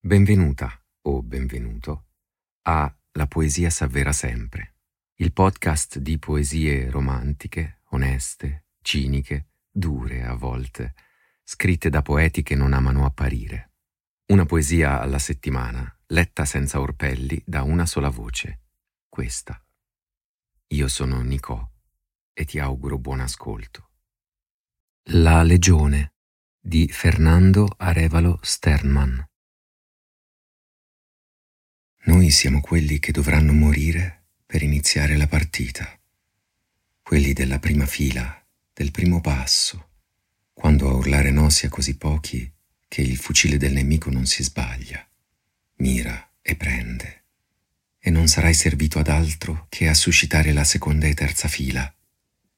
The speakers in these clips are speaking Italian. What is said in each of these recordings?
Benvenuta o benvenuto a La poesia s'avvera sempre, il podcast di poesie romantiche, oneste, ciniche, dure a volte, scritte da poeti che non amano apparire. Una poesia alla settimana, letta senza orpelli da una sola voce, questa. Io sono Nicò e ti auguro buon ascolto. La Legione di Fernando Arevalo Sternman noi siamo quelli che dovranno morire per iniziare la partita, quelli della prima fila, del primo passo, quando a urlare no sia così pochi che il fucile del nemico non si sbaglia, mira e prende, e non sarai servito ad altro che a suscitare la seconda e terza fila,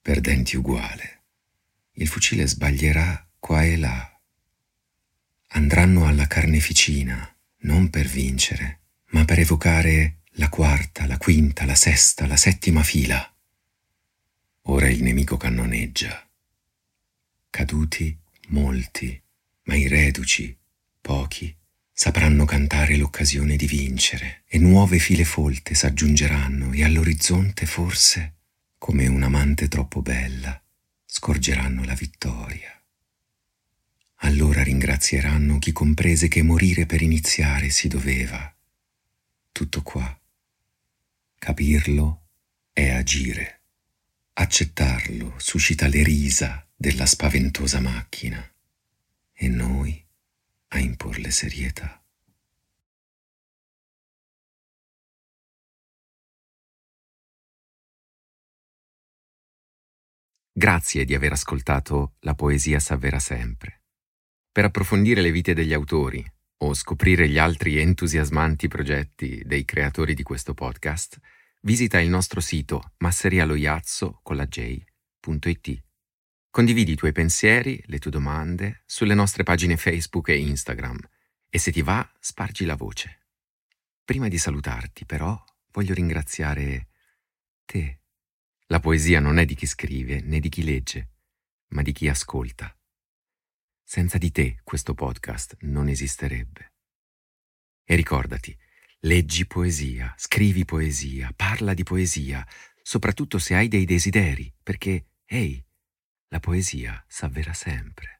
perdenti uguale. Il fucile sbaglierà qua e là. Andranno alla carneficina, non per vincere, per evocare la quarta, la quinta, la sesta, la settima fila. Ora il nemico cannoneggia. Caduti molti, ma i reduci, pochi, sapranno cantare l'occasione di vincere e nuove file folte s'aggiungeranno e all'orizzonte forse, come un'amante troppo bella, scorgeranno la vittoria. Allora ringrazieranno chi comprese che morire per iniziare si doveva tutto qua. Capirlo è agire. Accettarlo suscita le risa della spaventosa macchina e noi a imporle serietà. Grazie di aver ascoltato La poesia s'avvera sempre. Per approfondire le vite degli autori, o scoprire gli altri entusiasmanti progetti dei creatori di questo podcast, visita il nostro sito masserialoiazzo con la J.it. Condividi i tuoi pensieri, le tue domande sulle nostre pagine Facebook e Instagram e se ti va spargi la voce. Prima di salutarti però voglio ringraziare te. La poesia non è di chi scrive né di chi legge, ma di chi ascolta. Senza di te questo podcast non esisterebbe. E ricordati, leggi poesia, scrivi poesia, parla di poesia, soprattutto se hai dei desideri, perché, ehi, la poesia s'avvera sempre.